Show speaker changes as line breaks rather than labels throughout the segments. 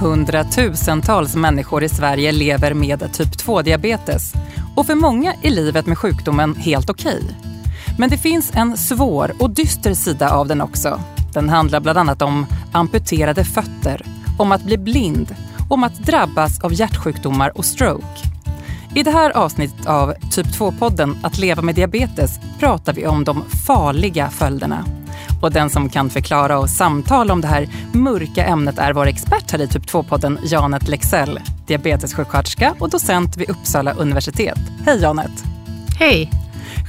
Hundratusentals människor i Sverige lever med typ 2-diabetes och för många är livet med sjukdomen helt okej. Men det finns en svår och dyster sida av den också. Den handlar bland annat om amputerade fötter, om att bli blind om att drabbas av hjärtsjukdomar och stroke. I det här avsnittet av Typ 2-podden Att leva med diabetes pratar vi om de farliga följderna. Och den som kan förklara och samtala om det här mörka ämnet är vår expert här i Typ 2-podden, Janet Lexell, diabetessjuksköterska och docent vid Uppsala universitet. Hej Janet!
Hej!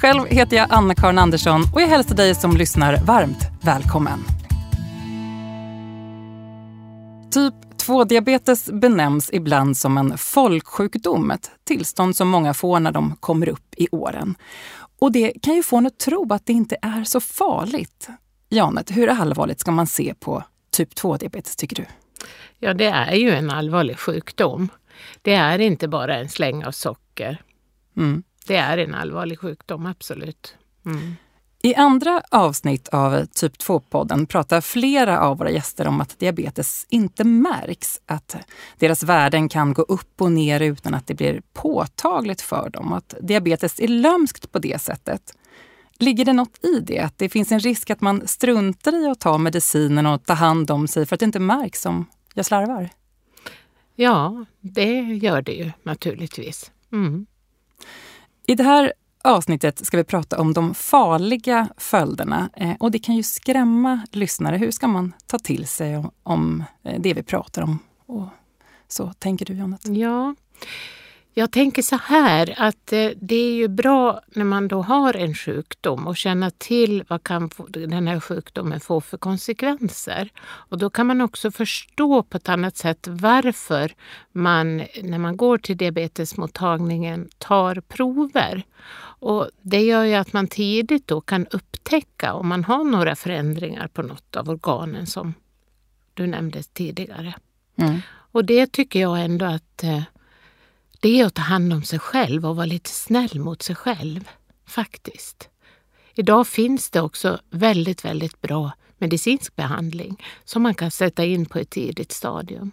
Själv heter jag Anna-Karin Andersson och jag hälsar dig som lyssnar varmt välkommen. Typ 2-diabetes benämns ibland som en folksjukdom, ett tillstånd som många får när de kommer upp i åren. Och det kan ju få en att tro att det inte är så farligt. Janet, hur allvarligt ska man se på typ 2-diabetes tycker du?
Ja, det är ju en allvarlig sjukdom. Det är inte bara en släng av socker. Mm. Det är en allvarlig sjukdom, absolut. Mm.
I andra avsnitt av Typ 2-podden pratar flera av våra gäster om att diabetes inte märks. Att deras värden kan gå upp och ner utan att det blir påtagligt för dem. Att diabetes är lömskt på det sättet. Ligger det något i det? Att det finns en risk att man struntar i att ta medicinen och ta hand om sig för att det inte märks om jag slarvar?
Ja, det gör det ju naturligtvis. Mm.
I det här avsnittet ska vi prata om de farliga följderna eh, och det kan ju skrämma lyssnare. Hur ska man ta till sig om, eh, det vi pratar om? Och så tänker du, Janet?
Ja, jag tänker så här att eh, det är ju bra när man då har en sjukdom och känna till vad kan den här sjukdomen få för konsekvenser. Och då kan man också förstå på ett annat sätt varför man när man går till diabetesmottagningen tar prover. Och det gör ju att man tidigt då kan upptäcka om man har några förändringar på något av organen som du nämnde tidigare. Mm. Och det tycker jag ändå att eh, det är att ta hand om sig själv och vara lite snäll mot sig själv, faktiskt. Idag finns det också väldigt, väldigt bra medicinsk behandling som man kan sätta in på ett tidigt stadium.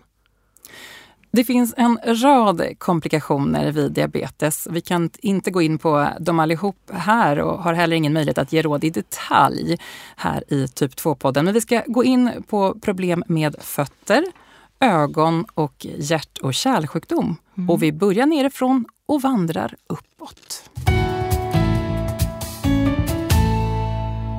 Det finns en rad komplikationer vid diabetes. Vi kan inte gå in på dem allihop här och har heller ingen möjlighet att ge råd i detalj här i Typ 2-podden. Men vi ska gå in på problem med fötter, ögon och hjärt och kärlsjukdom. Mm. Och vi börjar nerifrån och vandrar uppåt.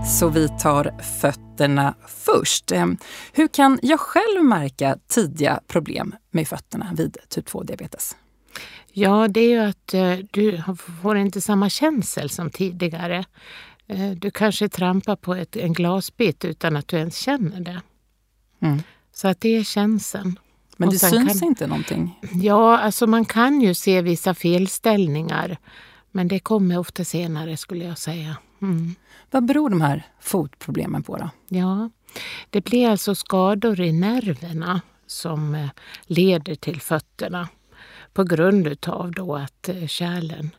Så vi tar fötterna först. Ehm, hur kan jag själv märka tidiga problem med fötterna vid typ 2-diabetes?
Ja, det är ju att eh, du får inte samma känsel som tidigare. Eh, du kanske trampar på ett, en glasbit utan att du ens känner det. Mm. Så att det är känseln.
Men det syns kan, inte någonting?
Ja, alltså man kan ju se vissa felställningar. Men det kommer ofta senare skulle jag säga. Mm.
Vad beror de här fotproblemen på då?
Ja, det blir alltså skador i nerverna som eh, leder till fötterna på grund av då att eh, kärlen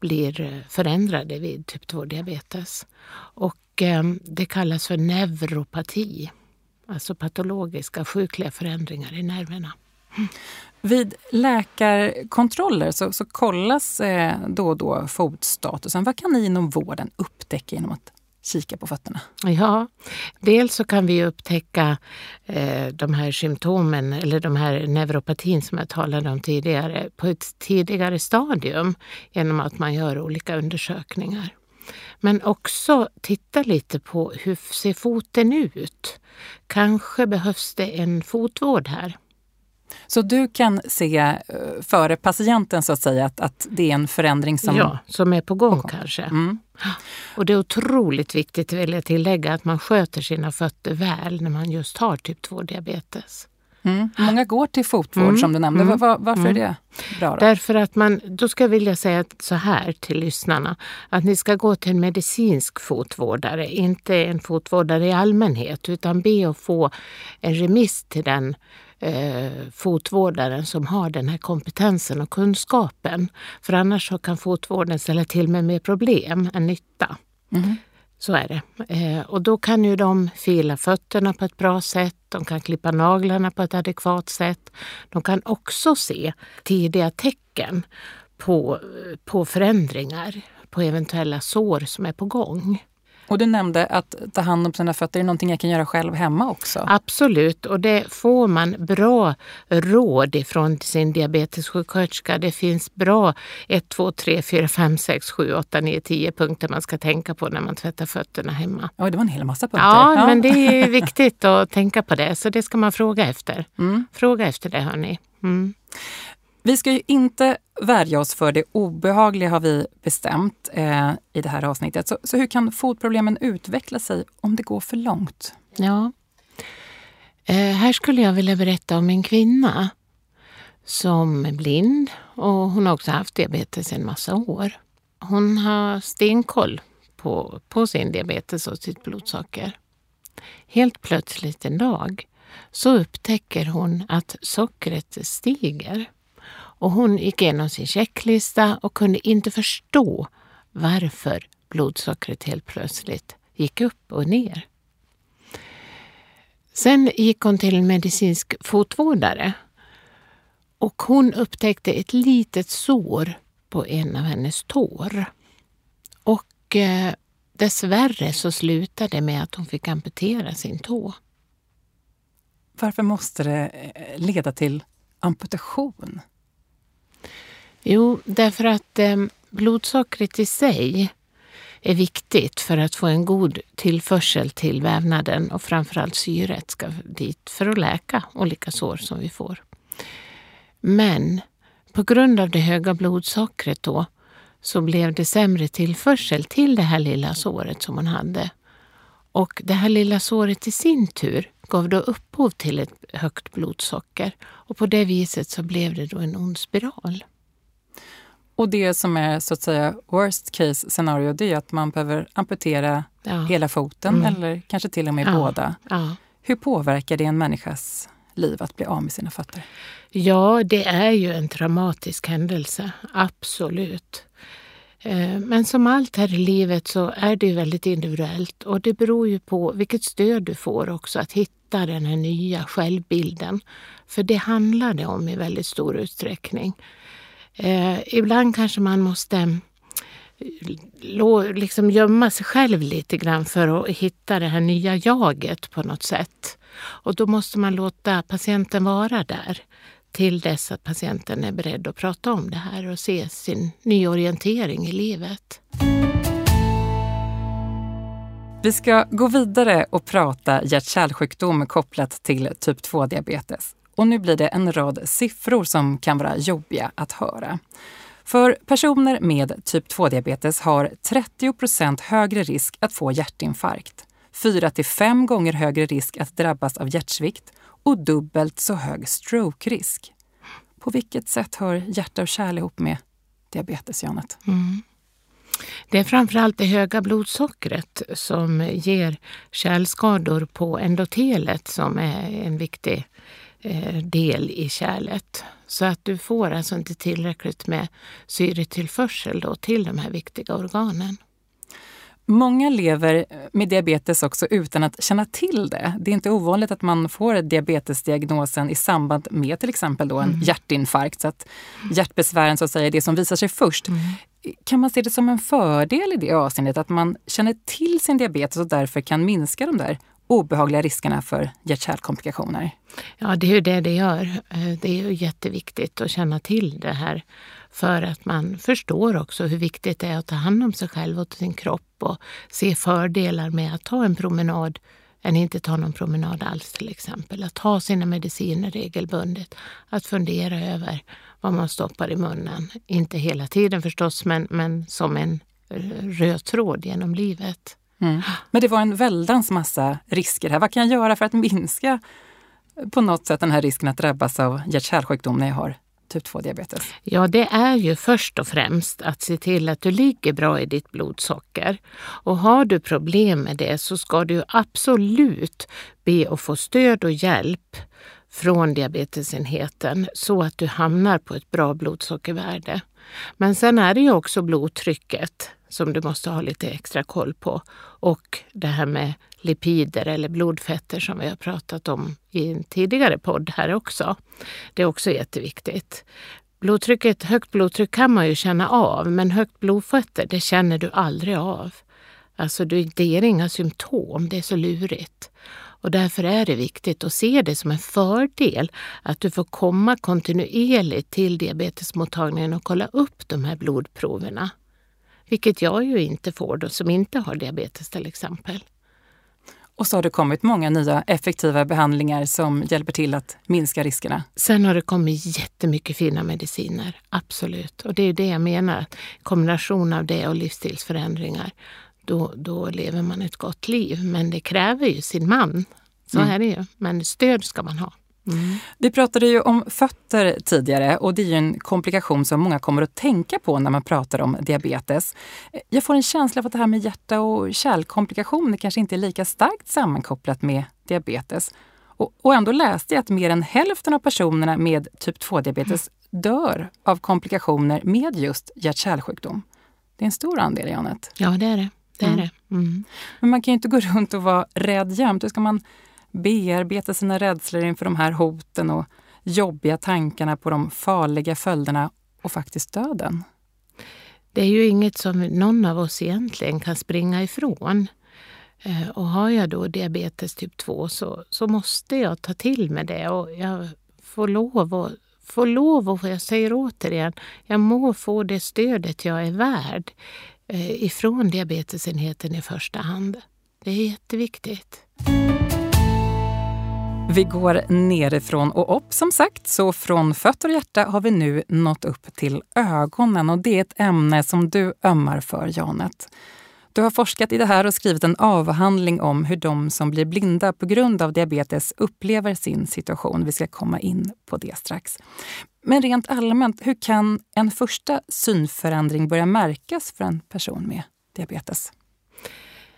blir eh, förändrade vid typ 2-diabetes. Och det kallas för neuropati alltså patologiska sjukliga förändringar i nerverna.
Vid läkarkontroller så, så kollas eh, då och då fotstatusen. Vad kan ni inom vården upptäcka genom att kika på fötterna?
Ja, dels så kan vi upptäcka eh, de här symptomen eller de här neuropatin som jag talade om tidigare på ett tidigare stadium genom att man gör olika undersökningar. Men också titta lite på hur ser foten ut? Kanske behövs det en fotvård här.
Så du kan se eh, före patienten så att säga att, att det är en förändring som...
Ja, som är på gång på kanske. Mm. Och det är otroligt viktigt, vill jag tillägga, att man sköter sina fötter väl när man just har typ 2-diabetes.
Mm. Många går till fotvård mm. som du nämnde. Mm. Var, varför är mm. det bra? Då?
Därför att man, då ska jag vilja säga så här till lyssnarna. Att ni ska gå till en medicinsk fotvårdare, inte en fotvårdare i allmänhet. Utan be att få en remiss till den eh, fotvårdaren som har den här kompetensen och kunskapen. För annars så kan fotvården ställa till med mer problem än nytta. Mm. Så är det. Eh, och då kan ju de fila fötterna på ett bra sätt, de kan klippa naglarna på ett adekvat sätt. De kan också se tidiga tecken på, på förändringar, på eventuella sår som är på gång.
Och du nämnde att ta hand om sina fötter är någonting jag kan göra själv hemma också.
Absolut, och det får man bra råd ifrån sin diabetessjuksköterska. Det finns bra 1, 2, 3, 4, 5, 6, 7, 8, 9, 10 punkter man ska tänka på när man tvättar fötterna hemma.
Ja, det var en hel massa punkter.
Ja, ja. men det är viktigt att tänka på det, så det ska man fråga efter. Mm. Fråga efter det, hörni. Mm.
Vi ska ju inte värja oss för det obehagliga har vi bestämt eh, i det här avsnittet. Så, så hur kan fotproblemen utveckla sig om det går för långt?
Ja, eh, här skulle jag vilja berätta om en kvinna som är blind och hon har också haft diabetes en massa år. Hon har stenkoll på, på sin diabetes och sitt blodsocker. Helt plötsligt en dag så upptäcker hon att sockret stiger. Och hon gick igenom sin checklista och kunde inte förstå varför blodsockret helt plötsligt gick upp och ner. Sen gick hon till en medicinsk fotvårdare och hon upptäckte ett litet sår på en av hennes tår. Och eh, dessvärre så slutade det med att hon fick amputera sin tå.
Varför måste det eh, leda till amputation?
Jo, därför att eh, blodsockret i sig är viktigt för att få en god tillförsel till vävnaden och framförallt syret ska dit för att läka olika sår som vi får. Men på grund av det höga blodsockret då så blev det sämre tillförsel till det här lilla såret som hon hade. Och det här lilla såret i sin tur gav då upphov till ett högt blodsocker och på det viset så blev det då en ond spiral.
Och det som är så att säga worst case scenario det är att man behöver amputera ja. hela foten mm. eller kanske till och med ja. båda. Ja. Hur påverkar det en människas liv att bli av med sina fötter?
Ja, det är ju en traumatisk händelse, absolut. Eh, men som allt här i livet så är det väldigt individuellt och det beror ju på vilket stöd du får också att hitta den här nya självbilden. För det handlar det om i väldigt stor utsträckning. Eh, ibland kanske man måste eh, liksom gömma sig själv lite grann för att hitta det här nya jaget på något sätt. Och då måste man låta patienten vara där till dess att patienten är beredd att prata om det här och se sin nyorientering i livet.
Vi ska gå vidare och prata hjärt-kärlsjukdom kopplat till typ 2-diabetes. Och nu blir det en rad siffror som kan vara jobbiga att höra. För personer med typ 2-diabetes har 30% högre risk att få hjärtinfarkt, 4 till 5 gånger högre risk att drabbas av hjärtsvikt och dubbelt så hög stroke-risk. På vilket sätt hör hjärta och kärl ihop med diabetes, Janet? Mm.
Det är framförallt det höga blodsockret som ger kärlskador på endotelet som är en viktig Eh, del i kärlet. Så att du får alltså inte tillräckligt med syretillförsel då till de här viktiga organen.
Många lever med diabetes också utan att känna till det. Det är inte ovanligt att man får diabetesdiagnosen i samband med till exempel då en mm. hjärtinfarkt. Så att hjärtbesvären så att säga, är det som visar sig först. Mm. Kan man se det som en fördel i det avseendet att man känner till sin diabetes och därför kan minska de där obehagliga riskerna för hjärt-kärlkomplikationer?
Ja, det är ju det det gör. Eh, det är ju jätteviktigt att känna till det här för att man förstår också hur viktigt det är att ta hand om sig själv och sin kropp och se fördelar med att ta en promenad än inte ta någon promenad alls till exempel. Att ta sina mediciner regelbundet. Att fundera över vad man stoppar i munnen. Inte hela tiden förstås, men, men som en röd tråd genom livet.
Mm. Men det var en väldans massa risker här. Vad kan jag göra för att minska på något sätt den här risken att drabbas av hjärt-kärlsjukdom när jag har typ 2-diabetes?
Ja, det är ju först och främst att se till att du ligger bra i ditt blodsocker. Och har du problem med det så ska du absolut be att få stöd och hjälp från diabetesenheten så att du hamnar på ett bra blodsockervärde. Men sen är det ju också blodtrycket som du måste ha lite extra koll på. Och det här med lipider eller blodfetter som vi har pratat om i en tidigare podd här också. Det är också jätteviktigt. Blodtrycket, högt blodtryck kan man ju känna av, men högt blodfetter det känner du aldrig av. Alltså det ger inga symptom, det är så lurigt. Och därför är det viktigt att se det som en fördel att du får komma kontinuerligt till diabetesmottagningen och kolla upp de här blodproverna. Vilket jag ju inte får då, som inte har diabetes till exempel.
Och så har det kommit många nya effektiva behandlingar som hjälper till att minska riskerna.
Sen har det kommit jättemycket fina mediciner, absolut. Och det är det jag menar, kombination av det och livsstilsförändringar då, då lever man ett gott liv. Men det kräver ju sin man. Så mm. är det ju. Men stöd ska man ha.
Mm. Vi pratade ju om fötter tidigare och det är ju en komplikation som många kommer att tänka på när man pratar om diabetes. Jag får en känsla av att det här med hjärta och kärlkomplikationer kanske inte är lika starkt sammankopplat med diabetes. Och, och ändå läste jag att mer än hälften av personerna med typ 2-diabetes mm. dör av komplikationer med just hjärt-kärlsjukdom. Det är en stor andel, Janet.
Ja, det är det det är mm. det. Mm.
Men man kan ju inte gå runt och vara rädd jämt. Hur ska man bearbeta sina rädslor inför de här hoten och jobbiga tankarna på de farliga följderna och faktiskt döden?
Det är ju inget som någon av oss egentligen kan springa ifrån. Eh, och har jag då diabetes typ 2 så, så måste jag ta till mig det och jag får lov att får lov och jag säger återigen, jag må få det stödet jag är värd. Eh, ifrån diabetesenheten i första hand. Det är jätteviktigt.
Vi går nerifrån och upp som sagt, så från fötter och hjärta har vi nu nått upp till ögonen och det är ett ämne som du ömmar för, Janet. Du har forskat i det här och skrivit en avhandling om hur de som blir blinda på grund av diabetes upplever sin situation. Vi ska komma in på det strax. Men rent allmänt, hur kan en första synförändring börja märkas för en person med diabetes?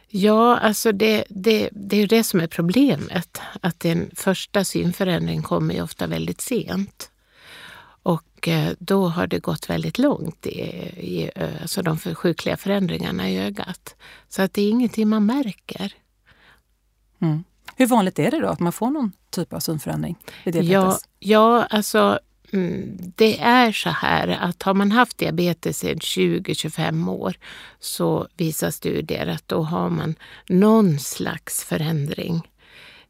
Ja, alltså det, det, det är det som är problemet. Att en första synförändring kommer ofta väldigt sent. Och eh, då har det gått väldigt långt i, i alltså de för sjukliga förändringarna i ögat. Så att det är ingenting man märker.
Mm. Hur vanligt är det då att man får någon typ av synförändring?
Ja, ja alltså mm, det är så här att har man haft diabetes i 20-25 år så visar studier att då har man någon slags förändring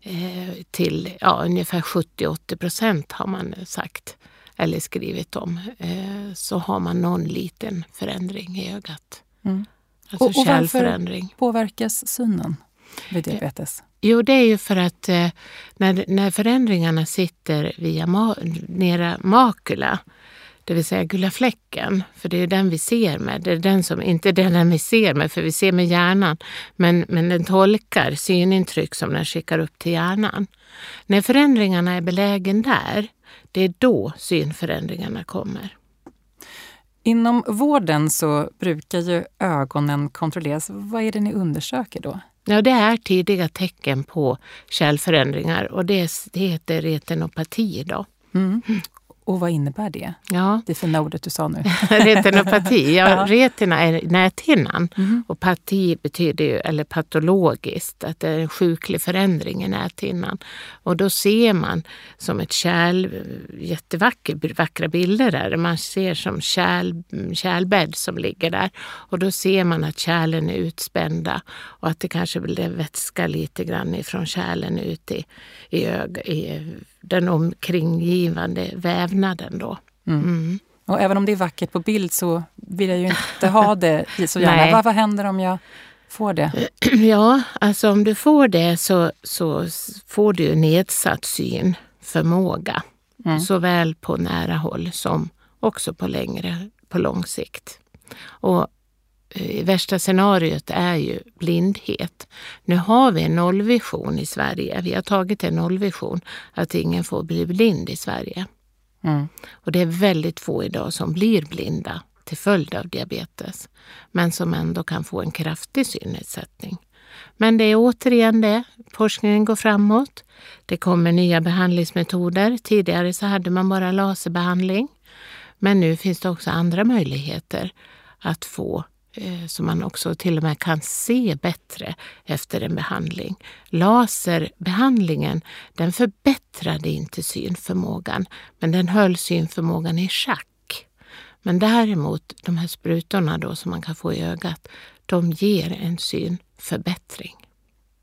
eh, till ja, ungefär 70-80 procent har man sagt eller skrivit om eh, så har man någon liten förändring i ögat. Mm.
Alltså och, och varför påverkas synen vid diabetes?
Jo, det är ju för att eh, när, när förändringarna sitter via ma nera makula, det vill säga gula fläcken, för det är den vi ser med. Det är den som, inte den vi ser med, för vi ser med hjärnan, men, men den tolkar synintryck som den skickar upp till hjärnan. När förändringarna är belägen där, det är då synförändringarna kommer.
Inom vården så brukar ju ögonen kontrolleras. Vad är det ni undersöker då?
Ja, det är tidiga tecken på kärlförändringar och det, heter retinopati. Då. Mm.
Och vad innebär det? Ja. Det fina ordet du sa nu.
Retinopati, ja, ja. retina är näthinnan mm. och pati betyder ju, eller patologiskt, att det är en sjuklig förändring i näthinnan. Och då ser man som ett kärl, jättevackra bilder där, man ser som kärl, kärlbädd som ligger där. Och då ser man att kärlen är utspända och att det kanske blir vätska lite grann ifrån kärlen ut i, i, ög, i den omkringgivande vävnaden. Då. Mm. Mm.
Och även om det är vackert på bild så vill jag ju inte ha det så gärna. vad, vad händer om jag får det?
Ja, alltså om du får det så, så får du nedsatt synförmåga. Mm. Såväl på nära håll som också på längre, på lång sikt. Och värsta scenariot är ju blindhet. Nu har vi en nollvision i Sverige. Vi har tagit en nollvision att ingen får bli blind i Sverige. Mm. Och det är väldigt få idag som blir blinda till följd av diabetes, men som ändå kan få en kraftig synnedsättning. Men det är återigen det, forskningen går framåt. Det kommer nya behandlingsmetoder. Tidigare så hade man bara laserbehandling. Men nu finns det också andra möjligheter att få Eh, som man också till och med kan se bättre efter en behandling. Laserbehandlingen den förbättrade inte synförmågan men den höll synförmågan i schack. Men däremot de här sprutorna då som man kan få i ögat, de ger en synförbättring.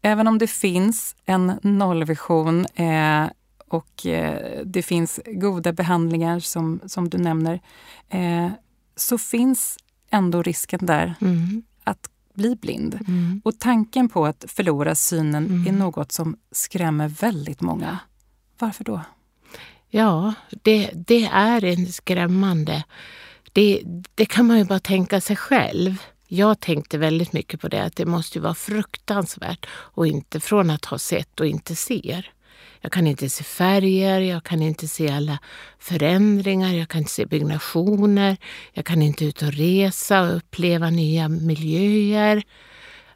Även om det finns en nollvision eh, och eh, det finns goda behandlingar som, som du nämner, eh, så finns ändå risken där mm. att bli blind. Mm. Och tanken på att förlora synen mm. är något som skrämmer väldigt många. Varför då?
Ja, det, det är en skrämmande... Det, det kan man ju bara tänka sig själv. Jag tänkte väldigt mycket på det, att det måste vara fruktansvärt och inte från att ha sett och inte ser. Jag kan inte se färger, jag kan inte se alla förändringar, jag kan inte se byggnationer, jag kan inte ut och resa och uppleva nya miljöer.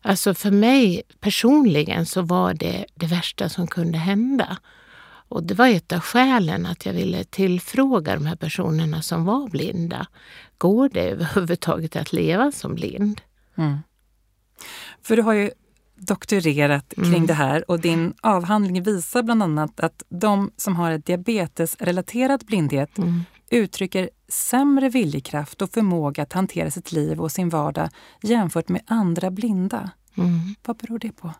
Alltså för mig personligen så var det det värsta som kunde hända. Och det var ett av skälen att jag ville tillfråga de här personerna som var blinda. Går det överhuvudtaget att leva som blind? Mm.
För du har ju doktorerat kring mm. det här och din avhandling visar bland annat att de som har ett diabetesrelaterad blindhet mm. uttrycker sämre viljekraft och förmåga att hantera sitt liv och sin vardag jämfört med andra blinda. Mm. Vad beror det på?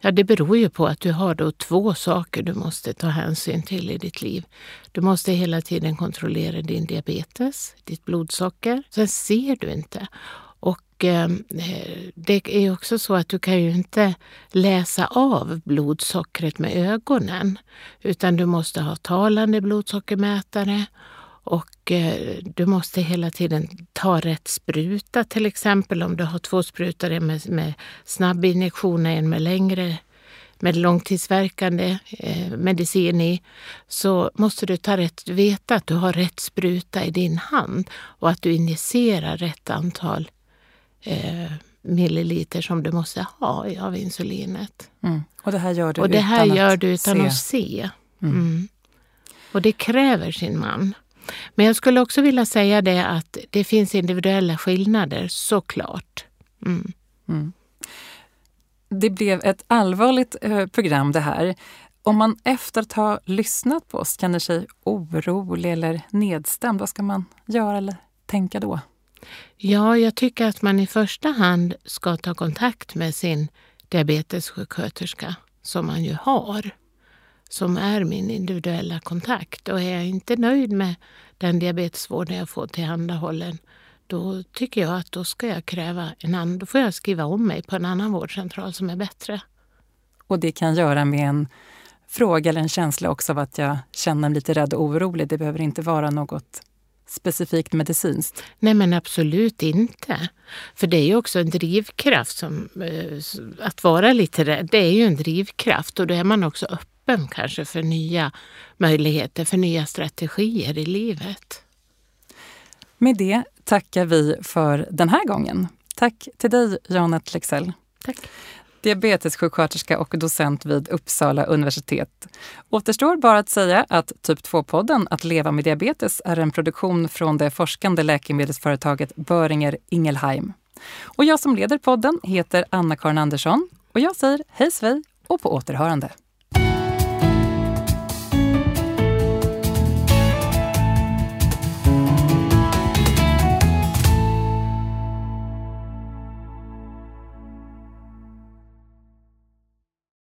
Ja, det beror ju på att du har då två saker du måste ta hänsyn till i ditt liv. Du måste hela tiden kontrollera din diabetes, ditt blodsocker. Sen ser du inte. Och ehm, eh, det är också så att du kan ju inte läsa av blodsockret med ögonen. Utan du måste ha talande blodsockermätare och eh, du måste hela tiden ta rätt spruta. Till exempel om du har två sprutor, en med, med snabbinjektion och en med längre med långtidsverkande eh, medicin i, så måste du ta rätt, veta att du har rätt spruta i din hand och att du injicerar rätt antal eh, milliliter som du måste ha av insulinet.
Mm. Och det här gör du
det här
utan,
gör
att,
du utan
se.
att se. Mm. Mm. Och det kräver sin man. Men jag skulle också vilja säga det att det finns individuella skillnader, såklart. Mm.
Mm. Det blev ett allvarligt eh, program det här. Om man efter att ha lyssnat på oss känner sig orolig eller nedstämd, vad ska man göra eller tänka då?
Ja, jag tycker att man i första hand ska ta kontakt med sin diabetessjuksköterska, som man ju har, som är min individuella kontakt. Och är jag inte nöjd med den diabetesvård jag får tillhandahållen, då tycker jag att då ska jag kräva en annan, då får jag skriva om mig på en annan vårdcentral som är bättre.
Och det kan göra med en fråga eller en känsla också av att jag känner mig lite rädd och orolig. Det behöver inte vara något specifikt medicinskt?
Nej men absolut inte. För det är ju också en drivkraft. Som, eh, att vara lite rädd, det är ju en drivkraft och då är man också öppen kanske för nya möjligheter, för nya strategier i livet.
Med det tackar vi för den här gången. Tack till dig, Janet Lexell.
Tack
diabetessjuksköterska och docent vid Uppsala universitet. Återstår bara att säga att Typ 2-podden Att leva med diabetes är en produktion från det forskande läkemedelsföretaget Böringer Ingelheim. Och jag som leder podden heter Anna-Karin Andersson och jag säger hej svej och på återhörande.